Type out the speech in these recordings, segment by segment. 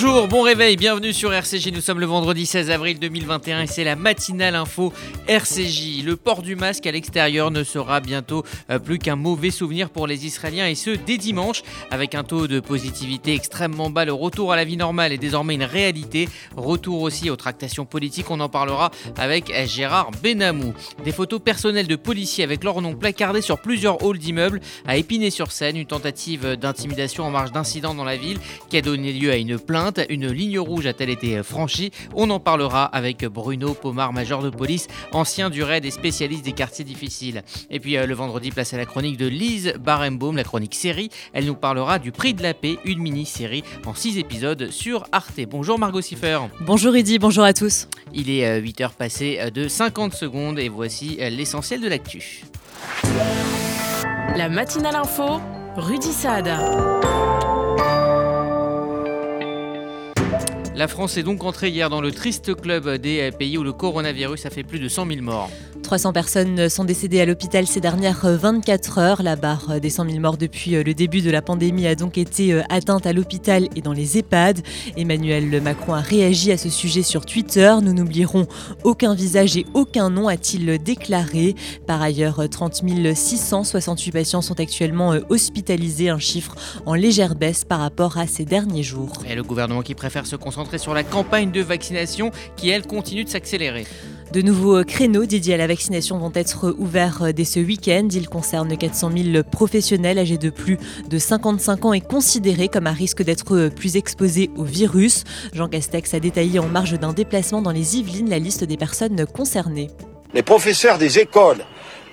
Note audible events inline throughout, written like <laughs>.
Bonjour, bon réveil, bienvenue sur RCJ. Nous sommes le vendredi 16 avril 2021 et c'est la matinale info RCJ. Le port du masque à l'extérieur ne sera bientôt euh, plus qu'un mauvais souvenir pour les Israéliens et ce dès dimanche. Avec un taux de positivité extrêmement bas, le retour à la vie normale est désormais une réalité. Retour aussi aux tractations politiques, on en parlera avec Gérard Benamou. Des photos personnelles de policiers avec leur nom placardés sur plusieurs halls d'immeubles à Épinay-sur-Seine, une tentative d'intimidation en marge d'incidents dans la ville qui a donné lieu à une plainte une ligne rouge a-t-elle été franchie On en parlera avec Bruno Pomar, major de police, ancien du raid et spécialiste des quartiers difficiles. Et puis euh, le vendredi, place à la chronique de Lise Barenbaum, la chronique série. Elle nous parlera du Prix de la paix, une mini-série en 6 épisodes sur Arte. Bonjour Margot Siffer. Bonjour Eddy, bonjour à tous. Il est 8h euh, passé euh, de 50 secondes et voici l'essentiel de l'actu. La matinale info, Rudy Saad. La France est donc entrée hier dans le triste club des pays où le coronavirus a fait plus de 100 000 morts. 300 personnes sont décédées à l'hôpital ces dernières 24 heures. La barre des 100 000 morts depuis le début de la pandémie a donc été atteinte à l'hôpital et dans les EHPAD. Emmanuel Macron a réagi à ce sujet sur Twitter. Nous n'oublierons aucun visage et aucun nom, a-t-il déclaré. Par ailleurs, 30 668 patients sont actuellement hospitalisés, un chiffre en légère baisse par rapport à ces derniers jours. Et le gouvernement qui préfère se concentrer sur la campagne de vaccination qui, elle, continue de s'accélérer. De nouveaux créneaux dédiés à la vaccination vont être ouverts dès ce week-end. Ils concernent 400 000 professionnels âgés de plus de 55 ans et considérés comme à risque d'être plus exposés au virus. Jean Castex a détaillé en marge d'un déplacement dans les Yvelines la liste des personnes concernées. Les professeurs des écoles,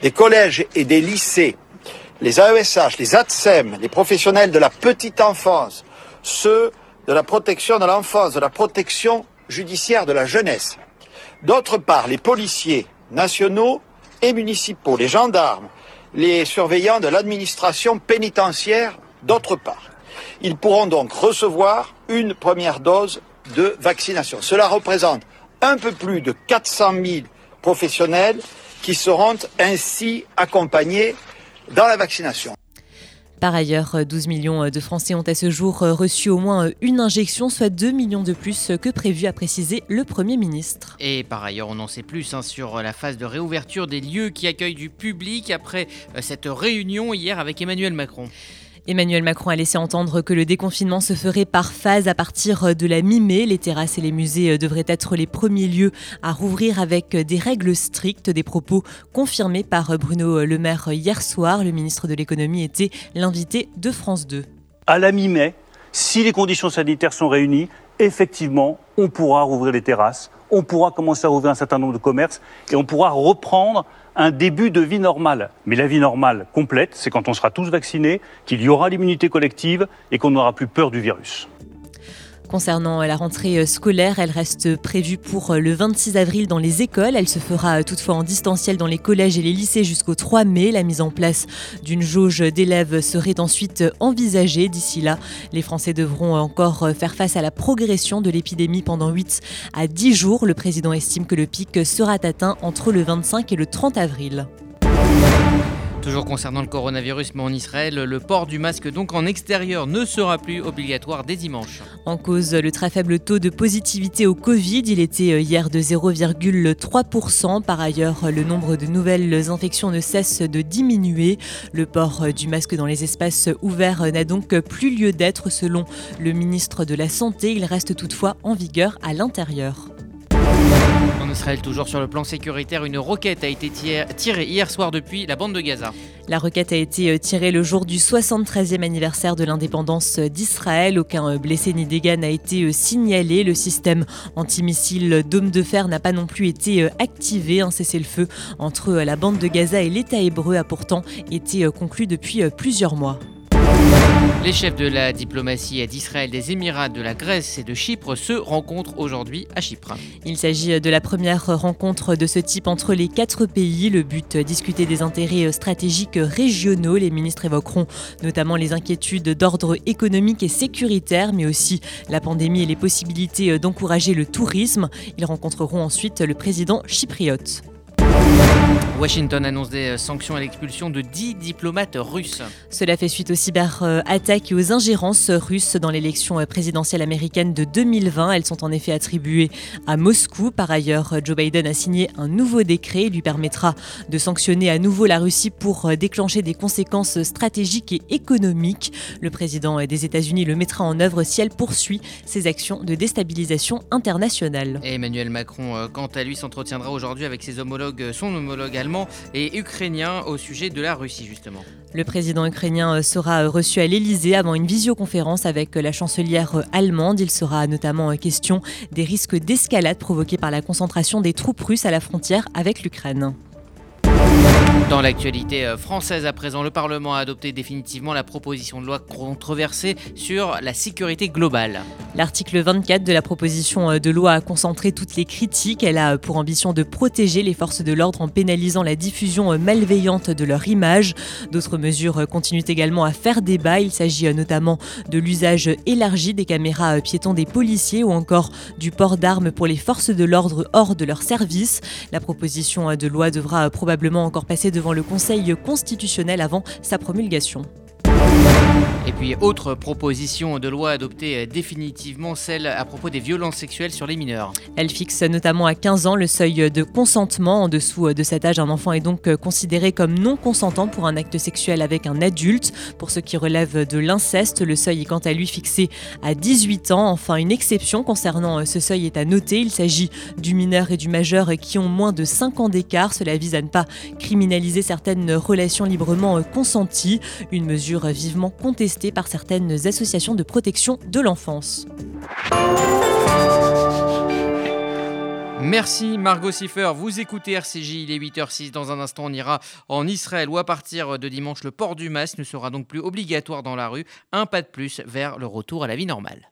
des collèges et des lycées, les AESH, les ATSEM, les professionnels de la petite enfance, ceux de la protection de l'enfance, de la protection judiciaire de la jeunesse. D'autre part, les policiers nationaux et municipaux, les gendarmes, les surveillants de l'administration pénitentiaire, d'autre part. Ils pourront donc recevoir une première dose de vaccination. Cela représente un peu plus de 400 000 professionnels qui seront ainsi accompagnés dans la vaccination. Par ailleurs, 12 millions de Français ont à ce jour reçu au moins une injection, soit 2 millions de plus que prévu, a précisé le Premier ministre. Et par ailleurs, on en sait plus hein, sur la phase de réouverture des lieux qui accueillent du public après euh, cette réunion hier avec Emmanuel Macron. Emmanuel Macron a laissé entendre que le déconfinement se ferait par phase à partir de la mi-mai. Les terrasses et les musées devraient être les premiers lieux à rouvrir avec des règles strictes, des propos confirmés par Bruno Le Maire hier soir. Le ministre de l'économie était l'invité de France 2. À la mi-mai, si les conditions sanitaires sont réunies, effectivement, on pourra rouvrir les terrasses, on pourra commencer à rouvrir un certain nombre de commerces et on pourra reprendre un début de vie normale. Mais la vie normale complète, c'est quand on sera tous vaccinés, qu'il y aura l'immunité collective et qu'on n'aura plus peur du virus. Concernant la rentrée scolaire, elle reste prévue pour le 26 avril dans les écoles. Elle se fera toutefois en distanciel dans les collèges et les lycées jusqu'au 3 mai. La mise en place d'une jauge d'élèves serait ensuite envisagée. D'ici là, les Français devront encore faire face à la progression de l'épidémie pendant 8 à 10 jours. Le président estime que le pic sera atteint entre le 25 et le 30 avril. Toujours concernant le coronavirus, mais en Israël, le port du masque donc en extérieur ne sera plus obligatoire dès dimanche. En cause, le très faible taux de positivité au Covid, il était euh, hier de 0,3%. Par ailleurs, le nombre de nouvelles infections ne cesse de diminuer. Le port euh, du masque dans les espaces ouverts n'a donc plus lieu d'être selon le ministre de la Santé. Il reste toutefois en vigueur à l'intérieur. Israël, toujours sur le plan sécuritaire, une roquette a été tirée hier soir depuis la bande de Gaza. La roquette a été euh, tirée le jour du 73e anniversaire de l'indépendance d'Israël. Aucun euh, blessé ni dégâts n'a été euh, signalé. Le système antimissile Dôme de fer n'a pas non plus été activé. Un cessez-le-feu entre la bande de Gaza et l'État hébreu a pourtant été conclu depuis plusieurs mois. Les chefs de la diplomatie d'Israël, des Émirats, de la Grèce et de Chypre se rencontrent aujourd'hui à Chypre. Il s'agit de la première rencontre de ce type entre les quatre pays. Le but, discuter des intérêts stratégiques régionaux. Les ministres évoqueront notamment les inquiétudes d'ordre économique et sécuritaire, mais aussi la pandémie et les possibilités d'encourager le tourisme. Ils rencontreront ensuite le président chypriote. Washington annonce des sanctions à l'expulsion de 10 diplomates russes. Cela fait suite aux cyberattaques et aux ingérences russes dans l'élection présidentielle américaine de 2020. Elles sont en effet attribuées à Moscou. Par ailleurs, Joe Biden a signé un nouveau décret. Il lui permettra de sanctionner à nouveau la Russie pour déclencher des conséquences stratégiques et économiques. Le président des États-Unis le mettra en œuvre si elle poursuit ses actions de déstabilisation internationale. Emmanuel Macron, euh, quant à lui, s'entretiendra aujourd'hui avec ses homologues, son homologue allemand et ukrainien au sujet de la Russie justement. Le président ukrainien sera reçu à l'Elysée avant une visioconférence avec la chancelière allemande. Il sera notamment question des risques d'escalade provoqués par la concentration des troupes russes à la frontière avec l'Ukraine. Dans l'actualité euh, française à présent, le Parlement a adopté définitivement la proposition de loi controversée sur la sécurité globale. L'article 24 de la proposition euh, de loi a concentré toutes les critiques. Elle a pour ambition de protéger les forces de l'ordre en pénalisant la diffusion euh, malveillante de leur image. D'autres mesures continuent également à faire débat. Il s'agit notamment de l'usage élargi des caméras piétons des policiers ou encore du port d'armes pour les forces de l'ordre hors de leur service. La proposition de loi devra probablement encore passer devant le Conseil constitutionnel avant sa promulgation. Et puis, autre proposition de loi adoptée définitivement, celle à propos des violences sexuelles sur les mineurs. Elle fixe notamment à 15 ans le seuil de consentement. En dessous de cet âge, un enfant est donc considéré comme non consentant pour un acte sexuel avec un adulte. Pour ce qui relève de l'inceste, le seuil est quant à lui fixé à 18 ans. Enfin, une exception concernant ce seuil est à noter. Il s'agit du mineur et du majeur qui ont moins de 5 ans d'écart. Cela vise à ne pas criminaliser certaines relations librement consenties. Une mesure vivement contestée par certaines associations de protection de l'enfance. Merci Margot Siffer, vous écoutez RCJ, il est 8h06, dans un instant on ira en Israël où à partir de dimanche le port du masque ne sera donc plus obligatoire dans la rue, un pas de plus vers le retour à la vie normale.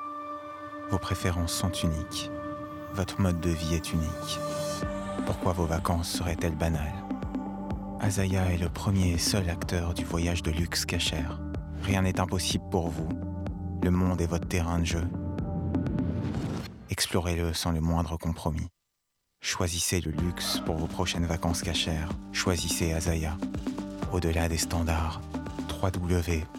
Vos préférences sont uniques. Votre mode de vie est unique. Pourquoi vos vacances seraient-elles banales? Azaya est le premier et seul acteur du voyage de luxe cachère. Rien n'est impossible pour vous. Le monde est votre terrain de jeu. Explorez-le sans le moindre compromis. Choisissez le luxe pour vos prochaines vacances cachères. Choisissez Azaya. Au-delà des standards, www.azaya.co.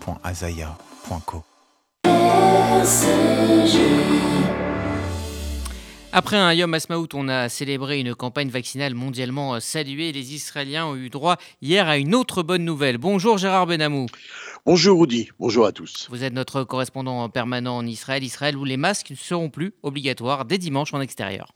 Après un Yom Asmaout, on a célébré une campagne vaccinale mondialement saluée. Les Israéliens ont eu droit hier à une autre bonne nouvelle. Bonjour Gérard Benamou. Bonjour Rudy, bonjour à tous. Vous êtes notre correspondant permanent en Israël, Israël où les masques ne seront plus obligatoires dès dimanche en extérieur.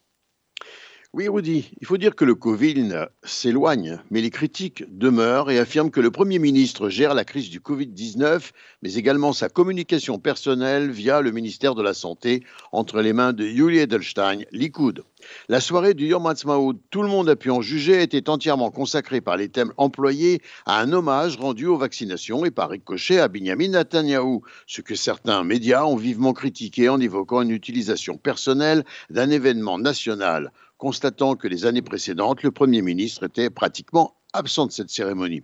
Oui, Rudy, il faut dire que le Covid s'éloigne, mais les critiques demeurent et affirment que le Premier ministre gère la crise du Covid-19, mais également sa communication personnelle via le ministère de la Santé entre les mains de Yuli Edelstein, Likoud. La soirée du Yom Ha'atzmaut, tout le monde a pu en juger, était entièrement consacrée par les thèmes employés à un hommage rendu aux vaccinations et par ricochet à Benjamin Netanyahu, ce que certains médias ont vivement critiqué en évoquant une utilisation personnelle d'un événement national constatant que les années précédentes, le Premier ministre était pratiquement absent de cette cérémonie.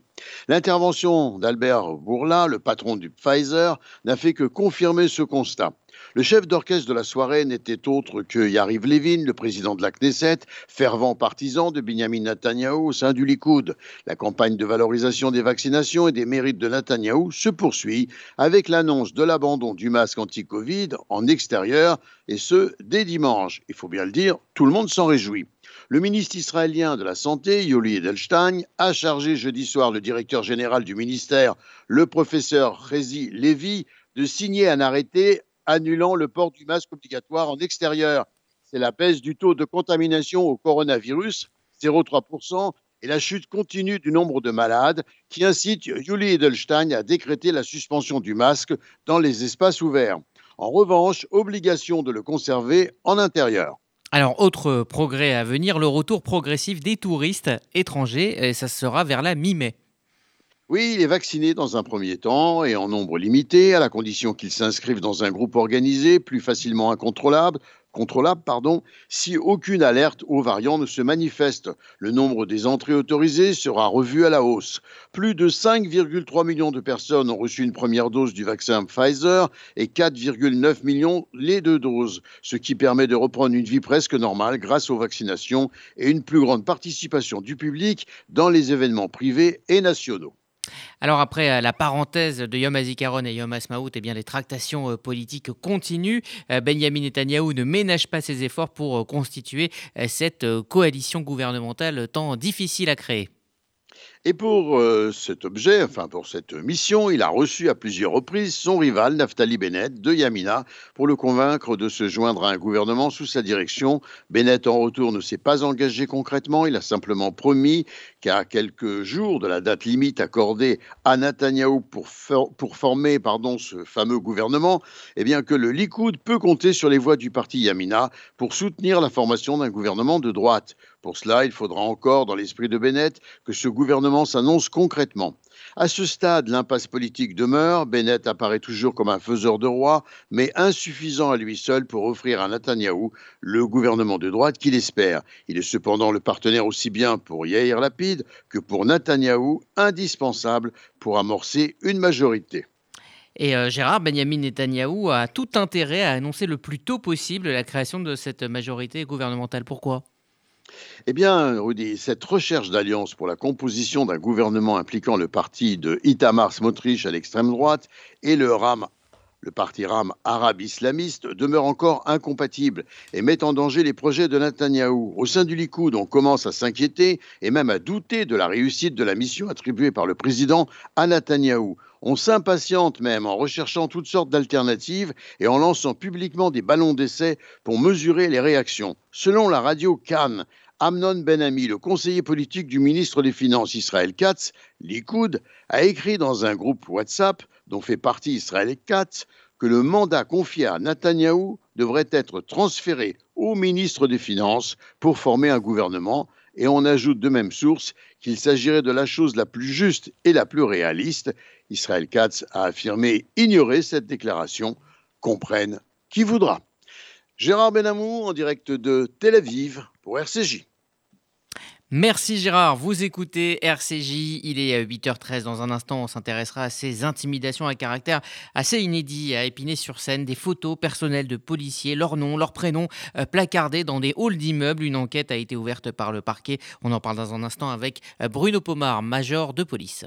L'intervention d'Albert Bourla, le patron du Pfizer, n'a fait que confirmer ce constat. Le chef d'orchestre de la soirée n'était autre que Yariv Levin, le président de la Knesset, fervent partisan de Benjamin Netanyahu au sein du Likoud. La campagne de valorisation des vaccinations et des mérites de Netanyahu se poursuit avec l'annonce de l'abandon du masque anti-Covid en extérieur, et ce, dès dimanche. Il faut bien le dire, tout le monde s'en réjouit. Le ministre israélien de la Santé, Yoli Edelstein, a chargé jeudi soir le directeur général du ministère, le professeur Rezi Levy, de signer un arrêté annulant le port du masque obligatoire en extérieur. C'est la baisse du taux de contamination au coronavirus, 0,3%, et la chute continue du nombre de malades qui incite Julie Edelstein à décréter la suspension du masque dans les espaces ouverts. En revanche, obligation de le conserver en intérieur. Alors, autre progrès à venir, le retour progressif des touristes étrangers, et ça sera vers la mi-mai. Oui, il est vacciné dans un premier temps et en nombre limité, à la condition qu'il s'inscrive dans un groupe organisé, plus facilement incontrôlable, contrôlable, pardon, si aucune alerte aux variants ne se manifeste. Le nombre des entrées autorisées sera revu à la hausse. Plus de 5,3 millions de personnes ont reçu une première dose du vaccin Pfizer et 4,9 millions les deux doses, ce qui permet de reprendre une vie presque normale grâce aux vaccinations et une plus grande participation du public dans les événements privés et nationaux. Alors après euh, la parenthèse de Yom HaZikaron et Yom HaSmaout, eh bien les tractations euh, politiques continuent. Euh, Benjamin Netanyahu ne ménage pas ses efforts pour constituer cette coalition gouvernementale tant difficile à créer. Et pour cet objet, enfin pour cette mission, il a reçu à plusieurs reprises son rival Naftali Bennett de Yamina pour le convaincre de se joindre à un gouvernement sous sa direction. Bennett en retour ne s'est pas engagé concrètement, il a simplement promis qu'à quelques jours de la date limite accordée à Netanyahou pour, pour former pardon, ce fameux gouvernement, eh bien que le Likoud peut compter sur les voix du parti Yamina pour soutenir la formation d'un gouvernement de droite. Pour cela, il faudra encore, dans l'esprit de Bennett, que ce gouvernement s'annonce concrètement. À ce stade, l'impasse politique demeure. Bennett apparaît toujours comme un faiseur de roi, mais insuffisant à lui seul pour offrir à Netanyahou le gouvernement de droite qu'il espère. Il est cependant le partenaire aussi bien pour Yair Lapid que pour Netanyahou, indispensable pour amorcer une majorité. Et euh, Gérard Benjamin Netanyahou a tout intérêt à annoncer le plus tôt possible la création de cette majorité gouvernementale. Pourquoi? Eh bien, Rudy, cette recherche d'alliance pour la composition d'un gouvernement impliquant le parti de Itamar Smotrich à l'extrême droite et le RAM le parti RAM arabe islamiste demeure encore incompatible et met en danger les projets de Netanyahou. Au sein du Likoud, on commence à s'inquiéter et même à douter de la réussite de la mission attribuée par le président à Netanyahou. On s'impatiente même en recherchant toutes sortes d'alternatives et en lançant publiquement des ballons d'essai pour mesurer les réactions. Selon la radio Cannes, Amnon Ben-Ami, le conseiller politique du ministre des Finances Israël Katz, Likoud, a écrit dans un groupe WhatsApp dont fait partie Israël Katz que le mandat confié à Netanyahou devrait être transféré au ministre des Finances pour former un gouvernement et on ajoute de même source qu'il s'agirait de la chose la plus juste et la plus réaliste. Israël Katz a affirmé ignorer cette déclaration. Comprenne qui voudra. Gérard Benamou en direct de Tel Aviv pour RCJ. Merci Gérard, vous écoutez RCJ, il est 8h13 dans un instant, on s'intéressera à ces intimidations à caractère assez inédit à épiner sur scène, des photos personnelles de policiers, leurs noms, leurs prénoms euh, placardés dans des halls d'immeubles. Une enquête a été ouverte par le parquet, on en parle dans un instant avec euh, Bruno Pomar, major de police.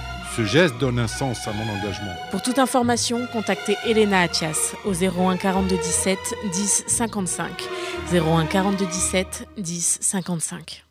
Ce geste donne un sens à mon engagement. Pour toute information, contactez Elena Atias au 01 42 17 10 55. 01 42 17 10 55.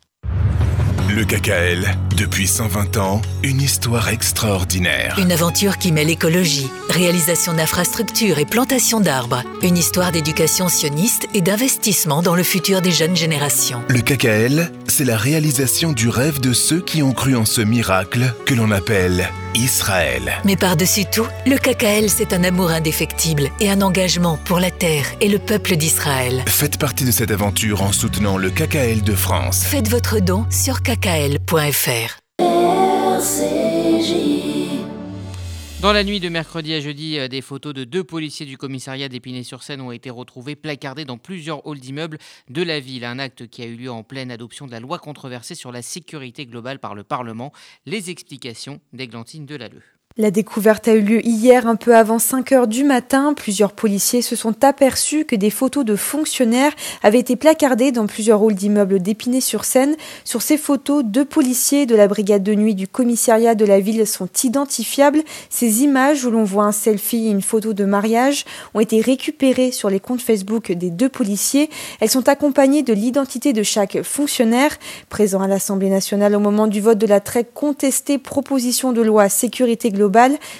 Le KKL, depuis 120 ans, une histoire extraordinaire. Une aventure qui mêle écologie, réalisation d'infrastructures et plantation d'arbres. Une histoire d'éducation sioniste et d'investissement dans le futur des jeunes générations. Le KKL, c'est la réalisation du rêve de ceux qui ont cru en ce miracle que l'on appelle Israël. Mais par-dessus tout, le KKL, c'est un amour indéfectible et un engagement pour la terre et le peuple d'Israël. Faites partie de cette aventure en soutenant le KKL de France. Faites votre don sur kkl.fr. Dans la nuit de mercredi à jeudi, euh, des photos de deux policiers du commissariat d'Épinay-sur-Seine ont été retrouvées placardées dans plusieurs halls d'immeubles de la ville. Un acte qui a eu lieu en pleine adoption de la loi controversée sur la sécurité globale par le Parlement. Les explications d'Églantine Delalleux. La découverte a eu lieu hier un peu avant 5 heures du matin. Plusieurs policiers se sont aperçus que des photos de fonctionnaires avaient été placardées dans plusieurs halls d'immeubles d'Épinay-sur-Seine. Sur ces photos, deux policiers de la brigade de nuit du commissariat de la ville sont identifiables. Ces images où l'on voit un selfie et une photo de mariage ont été récupérées sur les comptes Facebook des deux policiers. Elles sont accompagnées de l'identité de chaque fonctionnaire. Présent à l'Assemblée nationale au moment du vote de la très contestée proposition de loi sécurité globale,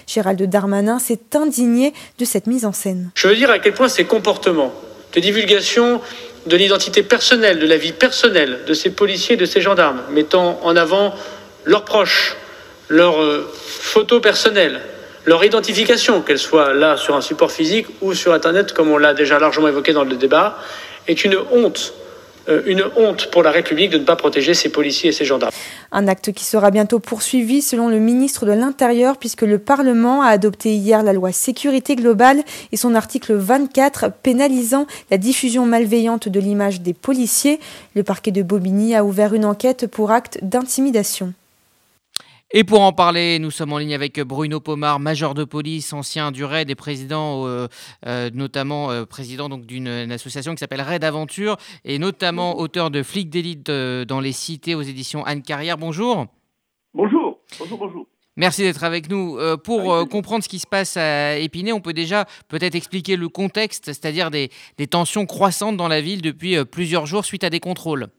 Gérald Darmanin s'est indigné de cette mise en scène. Je veux dire à quel point ces comportements de divulgation de l'identité personnelle, de la vie personnelle de ces policiers, de ces gendarmes, mettant en avant leurs proches, leurs euh, photos personnelles, leur identification, qu'elle soit là sur un support physique ou sur Internet, comme on l'a déjà largement évoqué dans le débat, est une honte une honte pour la République de ne pas protéger ses policiers et ses gendarmes. Un acte qui sera bientôt poursuivi selon le ministre de l'Intérieur puisque le Parlement a adopté hier la loi sécurité globale et son article 24 pénalisant la diffusion malveillante de l'image des policiers. Le parquet de Bobigny a ouvert une enquête pour acte d'intimidation. Et pour en parler, nous sommes en ligne avec Bruno Pomar, major de police, ancien du RAID et président, euh, euh, notamment euh, président donc d'une association qui s'appelle RAID Aventure et notamment auteur de Flics d'élite dans les cités aux éditions Anne Carrière. Bonjour. Bonjour. Bonjour, bonjour. Merci d'être avec nous. pour comprendre ce qui se passe à Épinay, on peut déjà peut-être expliquer le contexte, c'est-à-dire des, des tensions croissantes dans la ville depuis plusieurs jours suite à des contrôles.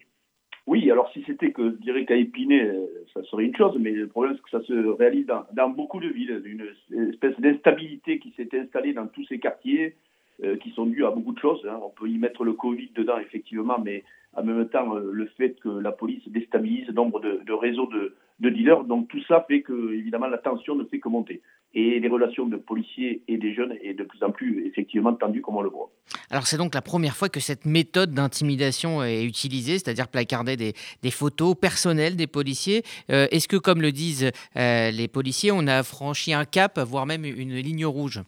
Oui, alors si c'était que dirais qu'à Épinay, ça serait une chose, mais le problème, c'est que ça se réalise dans, beaucoup de villes. Une espèce d'instabilité qui s'est installée dans tous ces quartiers, euh, qui sont dus à beaucoup de choses. Hein. On peut y mettre le Covid dedans, effectivement, mais en même temps, euh, le fait que la police déstabilise nombre de réseaux de, de dealers. Donc tout ça fait que, évidemment, la tension ne fait que monter et les relations de policiers et des jeunes est de plus en plus effectivement tendues comme on le voit. Alors c'est donc la première fois que cette méthode d'intimidation est utilisée, c'est-à-dire placarder des, des, photos personnelles des policiers. Euh, est-ce que, comme le disent euh, les policiers, on a franchi un cap, voire même une ligne rouge?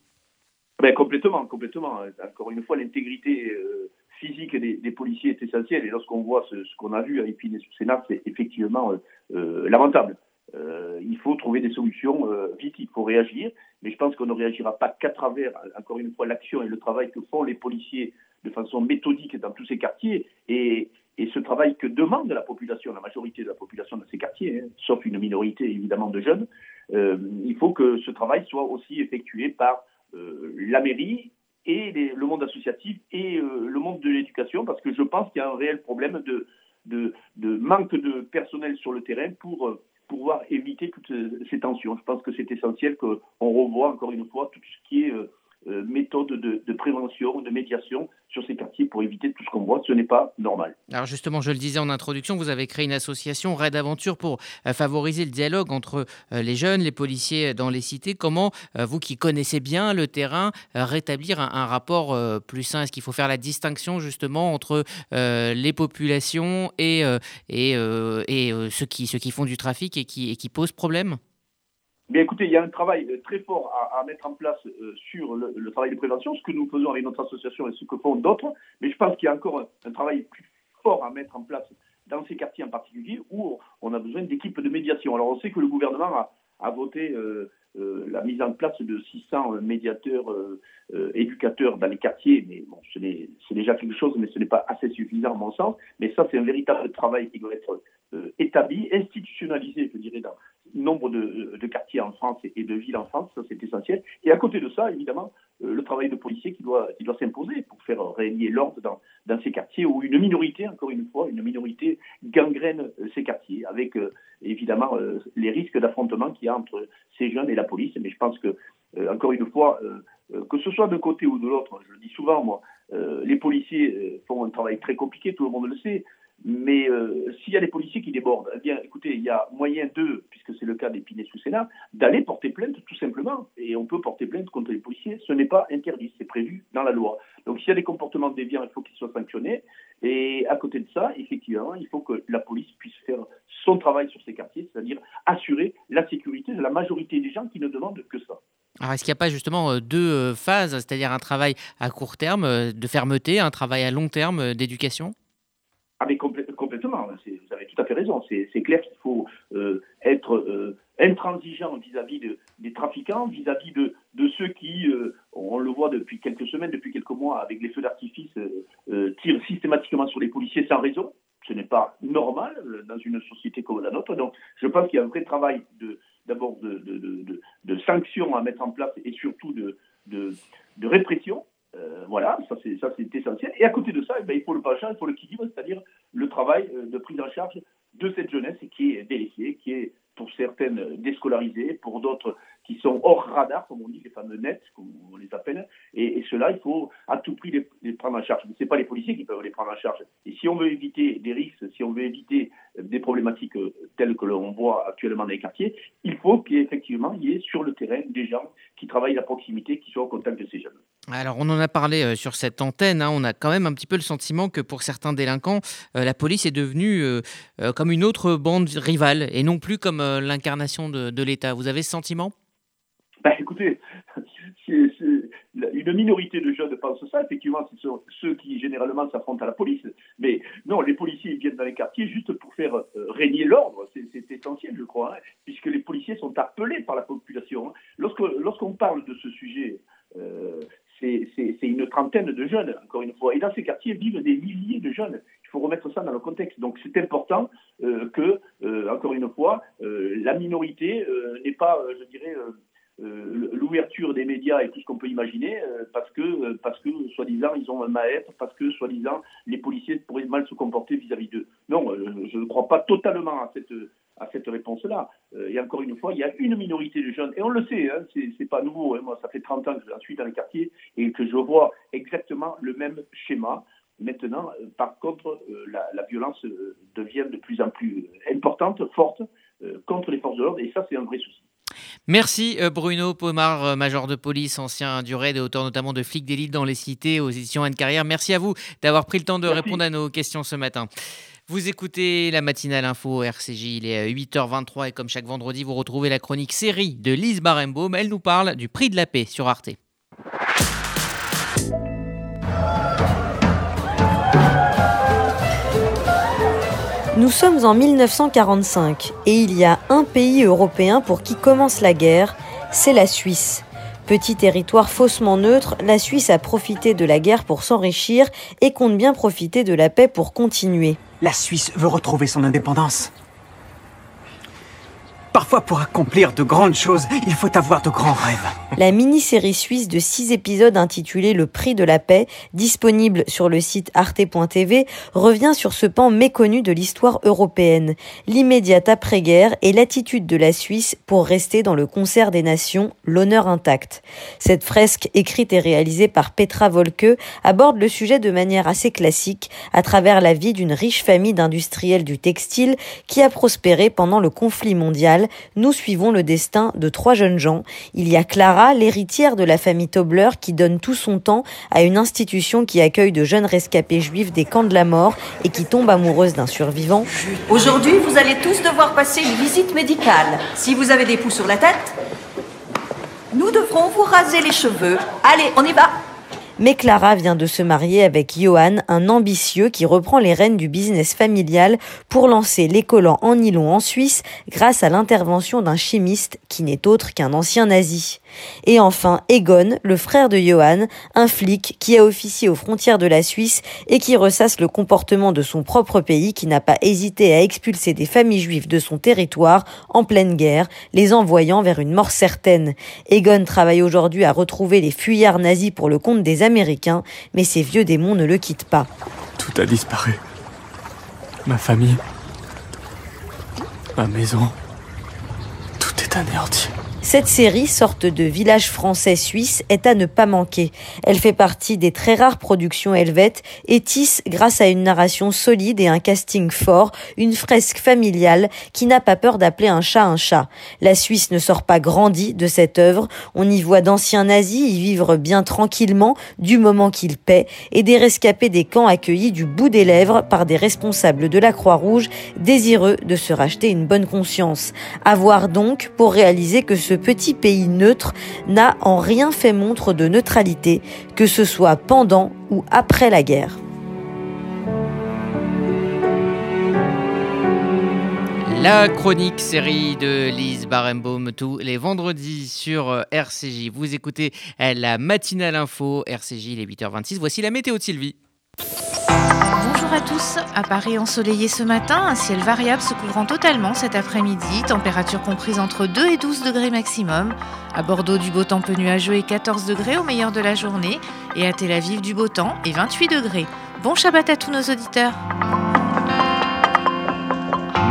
Ben, Complètement, complètement. Encore une fois, l'intégrité euh, physique des, policiers est essentielle et lorsqu'on voit ce, qu'on a vu à Épinay sur Sénat, c'est effectivement lamentable. Euh, il faut trouver des solutions euh, vite, il faut réagir, mais je pense qu'on ne réagira pas qu'à travers, encore une fois, l'action et le travail que font les policiers de façon méthodique dans tous ces quartiers et, et ce travail que demande la population, la majorité de la population de ces quartiers, hein, sauf une minorité évidemment de jeunes. Euh, il faut que ce travail soit aussi effectué par euh, la mairie et le monde associatif et euh, le monde de l'éducation, parce que je pense qu'il y a un réel problème de, de, manque de personnel sur le terrain pour pouvoir éviter toutes ces tensions. Je pense que c'est essentiel qu'on revoie encore une fois tout ce qui est euh, méthode de, prévention, de médiation sur ces quartiers pour éviter tout ce qu'on voit. Ce n'est pas normal. Alors justement, je le disais en introduction, vous avez créé une association Raid Aventure pour euh, favoriser le dialogue entre euh, les jeunes, les policiers dans les cités. Comment, vous qui connaissez bien le terrain, rétablir un, rapport plus sain? Est-ce qu'il faut faire la distinction justement entre les populations et, et, et ceux, qui, ceux qui font du trafic et qui posent problème? Bien écoutez, il y a un travail euh, très fort à, mettre en place euh, sur le, travail de prévention, ce que nous faisons avec notre association et ce que font d'autres, mais je pense qu'il y a encore un, travail plus fort à mettre en place dans ces quartiers en particulier où on a besoin d'équipes de médiation. Alors on sait que le gouvernement a, voté euh, la mise en place de 600 médiateurs, éducateurs dans les quartiers, mais bon, c'est déjà quelque chose, mais ce n'est pas assez suffisant à mon sens. Mais ça, c'est un véritable travail qui doit être établi, institutionnalisé, je dirais, dans, nombre de, quartiers en France et de villes en France, ça c'est essentiel. Et à côté de ça, évidemment, euh, le travail de policier qui doit, s'imposer pour faire régner l'ordre dans, dans, ces quartiers où une minorité, encore une fois, une minorité gangrène euh, ces quartiers, avec euh, évidemment les risques d'affrontement qu'il y a entre ces jeunes et la police. Mais je pense que, encore une fois, que ce soit d'un côté ou de l'autre, je le dis souvent, moi, les policiers font un travail très compliqué, tout le monde le sait. Mais euh, s'il y a des policiers qui débordent, eh bien, écoutez, il y a moyen d'eux, puisque c'est le cas d'Épinay sous Sénat, d'aller porter plainte tout simplement. Et on peut porter plainte contre les policiers. Ce n'est pas interdit, c'est prévu dans la loi. Donc s'il y a des comportements déviants, il faut qu'ils soient sanctionnés. Et à côté de ça, effectivement, il faut que la police puisse faire son travail sur ces quartiers, c'est-à-dire assurer la sécurité de la majorité des gens qui ne demandent que ça. Alors, est-ce qu'il n'y a pas justement euh, deux euh, phases, c'est-à-dire un travail à court terme de fermeté, un travail à long terme d'éducation? Vous avez tout à fait raison. C'est clair qu'il faut euh, être euh, intransigeant vis-à-vis des trafiquants, vis-à-vis de, ceux qui, euh, on le voit depuis quelques semaines, depuis quelques mois, avec les feux d'artifice, tirent systématiquement sur les policiers sans raison. Ce n'est pas normal dans une société comme la nôtre. Donc je pense qu'il y a un vrai travail d'abord de, sanctions à mettre en place et surtout de répression euh, voilà, ça c'est ça c'est essentiel. Et à côté de ça, eh ben, il faut le pacha, il faut l'équilibre, c'est-à-dire le travail euh, de prise en charge de cette jeunesse qui est délaissée, qui est pour certaines déscolarisées, pour d'autres qui sont hors radar, comme on dit, les fameux nets, comme on les appelle. Et, et cela, il faut à tout prix les, prendre en charge. Mais ce n'est pas les policiers qui peuvent les prendre en charge. Et si on veut éviter des risques, si on veut éviter des problématiques euh, telles que l'on voit actuellement dans les quartiers, il faut qu'effectivement, il y ait sur le terrain des gens qui travaillent à proximité, qui soient au contact de ces jeunes. Alors, on en a parlé euh, sur cette antenne. Hein. on a quand même un petit peu le sentiment que pour certains délinquants, euh, la police est devenue comme une autre bande rivale et non plus comme l'incarnation de, de l'État. Vous avez ce sentiment? Ben, écoutez, <laughs> une minorité de jeunes pensent ça. Effectivement, ce sont ceux qui généralement s'affrontent à la police. Mais non, les policiers viennent dans les quartiers juste pour faire euh, régner l'ordre. C'est essentiel, je crois, hein, puisque les policiers sont appelés par la population. Hein. Lorsqu'on parle de ce sujet, euh, c'est une trentaine de jeunes, encore une fois. Et dans ces quartiers vivent des milliers de jeunes. Il faut remettre ça dans le contexte. Donc c'est important euh, que, encore une fois, la minorité n'est pas, je dirais, l'ouverture des médias et tout ce qu'on peut imaginer, euh, parce que, euh, parce que soi-disant, ils ont un mal-être, parce que, soi-disant, les policiers pourraient mal se comporter vis-à-vis d'eux. Non, je ne crois pas totalement à cette, réponse-là. et encore une fois, il y a une minorité de jeunes, et on le sait, hein, c'est pas nouveau. Hein. moi, ça fait 30 ans que je suis dans les quartiers et que je vois exactement le même schéma. Maintenant, par contre, la, violence devient de plus en plus importante, forte, contre les forces de l'ordre, et ça, c'est un vrai souci. Merci euh, Bruno Pomar, euh, major de police, ancien du RAID et auteur notamment de Flics d'élite dans les cités aux éditions Anne Carrière. Merci à vous d'avoir pris le temps de répondre à nos questions ce matin. Vous écoutez la matinale info RCJ, il est 8h23 et comme chaque vendredi, vous retrouvez la chronique série de Lise Barembaum. Elle nous parle du prix de la paix sur Arte. Nous sommes en 1945 et il y a un pays européen pour qui commence la guerre, c'est la Suisse. Petit territoire faussement neutre, la Suisse a profité de la guerre pour s'enrichir et compte bien profiter de la paix pour continuer. La Suisse veut retrouver son indépendance. Parfois, pour accomplir de grandes choses, il faut avoir de grands rêves. La mini-série suisse de six épisodes intitulée Le prix de la paix, disponible sur le site arte.tv, revient sur ce pan méconnu de l'histoire européenne, l'immédiate après-guerre et l'attitude de la Suisse pour rester dans le concert des nations, l'honneur intact. Cette fresque, écrite et réalisée par Petra Volke, aborde le sujet de manière assez classique, à travers la vie d'une riche famille d'industriels du textile qui a prospéré pendant le conflit mondial nous suivons le destin de trois jeunes gens. Il y a Clara, l'héritière de la famille Tobler, qui donne tout son temps à une institution qui accueille de jeunes rescapés juifs des camps de la mort et qui tombe amoureuse d'un survivant. Aujourd'hui, vous allez tous devoir passer une visite médicale. Si vous avez des poux sur la tête, nous devrons vous raser les cheveux. Allez, on y va mais Clara vient de se marier avec Johan, un ambitieux qui reprend les rênes du business familial pour lancer les collants en nylon en Suisse grâce à l'intervention d'un chimiste qui n'est autre qu'un ancien nazi. Et enfin, Egon, le frère de Johan, un flic qui a officié aux frontières de la Suisse et qui ressasse le comportement de son propre pays qui n'a pas hésité à expulser des familles juives de son territoire en pleine guerre, les envoyant vers une mort certaine. Egon travaille aujourd'hui à retrouver les fuyards nazis pour le compte des Américains, mais ces vieux démons ne le quittent pas. Tout a disparu. Ma famille. Ma maison. Tout est anéanti. Cette série, sorte de village français suisse, est à ne pas manquer. Elle fait partie des très rares productions helvètes et tisse, grâce à une narration solide et un casting fort, une fresque familiale qui n'a pas peur d'appeler un chat un chat. La Suisse ne sort pas grandie de cette œuvre. On y voit d'anciens nazis y vivre bien tranquillement du moment qu'ils paient et des rescapés des camps accueillis du bout des lèvres par des responsables de la Croix-Rouge désireux de se racheter une bonne conscience. À voir donc pour réaliser que ce petit pays neutre n'a en rien fait montre de neutralité, que ce soit pendant ou après la guerre. La chronique série de Lise Barenbaum tous les vendredis sur euh, RCJ. Vous écoutez euh, la matinale info RCJ, il est 8h26. Voici la météo de Sylvie. À tous. À Paris ensoleillé ce matin, un ciel variable se couvrant totalement cet après-midi, température comprise entre 2 et 12 degrés maximum. À Bordeaux, du beau temps peu nuageux et 14 degrés au meilleur de la journée. Et à Tel Aviv, du beau temps et 28 degrés. Bon Shabbat à tous nos auditeurs.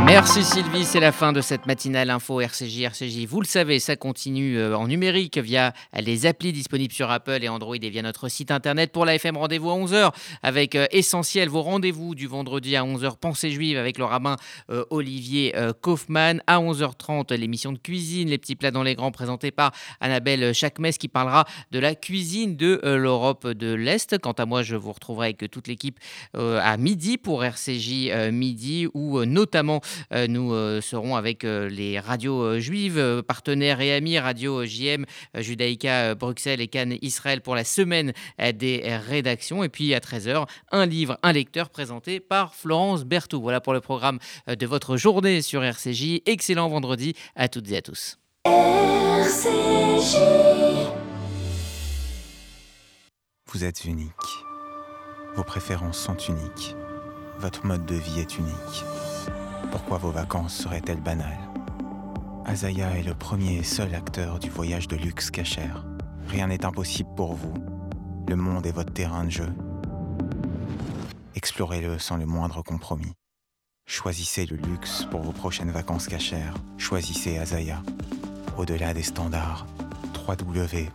Merci Sylvie, c'est la fin de cette matinale info RCJ. RCJ, vous le savez, ça continue euh, en numérique via les applis disponibles sur Apple et Android et via notre site internet. Pour la FM, rendez-vous à 11h avec euh, Essentiel, vos rendez-vous du vendredi à 11h, Pensée juive avec le rabbin euh, Olivier Kaufmann. À 11h30, l'émission de cuisine, les petits plats dans les grands, présentés par Annabelle Chakmes qui parlera de la cuisine de l'Europe de l'Est. Quant à moi, je vous retrouverai avec toute l'équipe à midi pour RCJ Midi où notamment nous euh, serons avec euh, les radios juives, partenaires et amis, Radio JM, Judaïka Bruxelles et Cannes Israël pour la semaine des rédactions. Et puis à 13h, un livre, un lecteur présenté par Florence Berthoud. Voilà pour le programme de votre journée sur RCJ. Excellent vendredi à toutes et à tous. Vous êtes unique. Vos préférences sont uniques. Votre mode de vie est unique. Pourquoi vos vacances seraient-elles banales? Azaya est le premier et seul acteur du voyage de luxe cachère. Rien n'est impossible pour vous. Le monde est votre terrain de jeu. Explorez-le sans le moindre compromis. Choisissez le luxe pour vos prochaines vacances cachères. Choisissez Azaya. Au-delà des standards, www.azaya.co.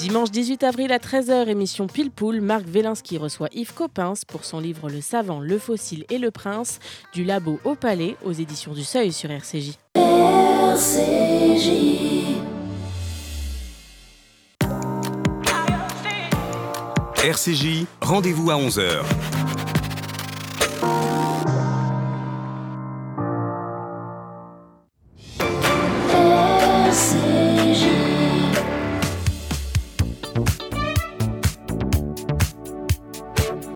Dimanche 18 avril à 13h, émission Pile Poule, Marc Vélinski reçoit Yves Coppens pour son livre Le savant, le fossile et le prince, du labo au palais, aux éditions du Seuil sur RCJ. RCJ. RCJ, rendez-vous à 11h.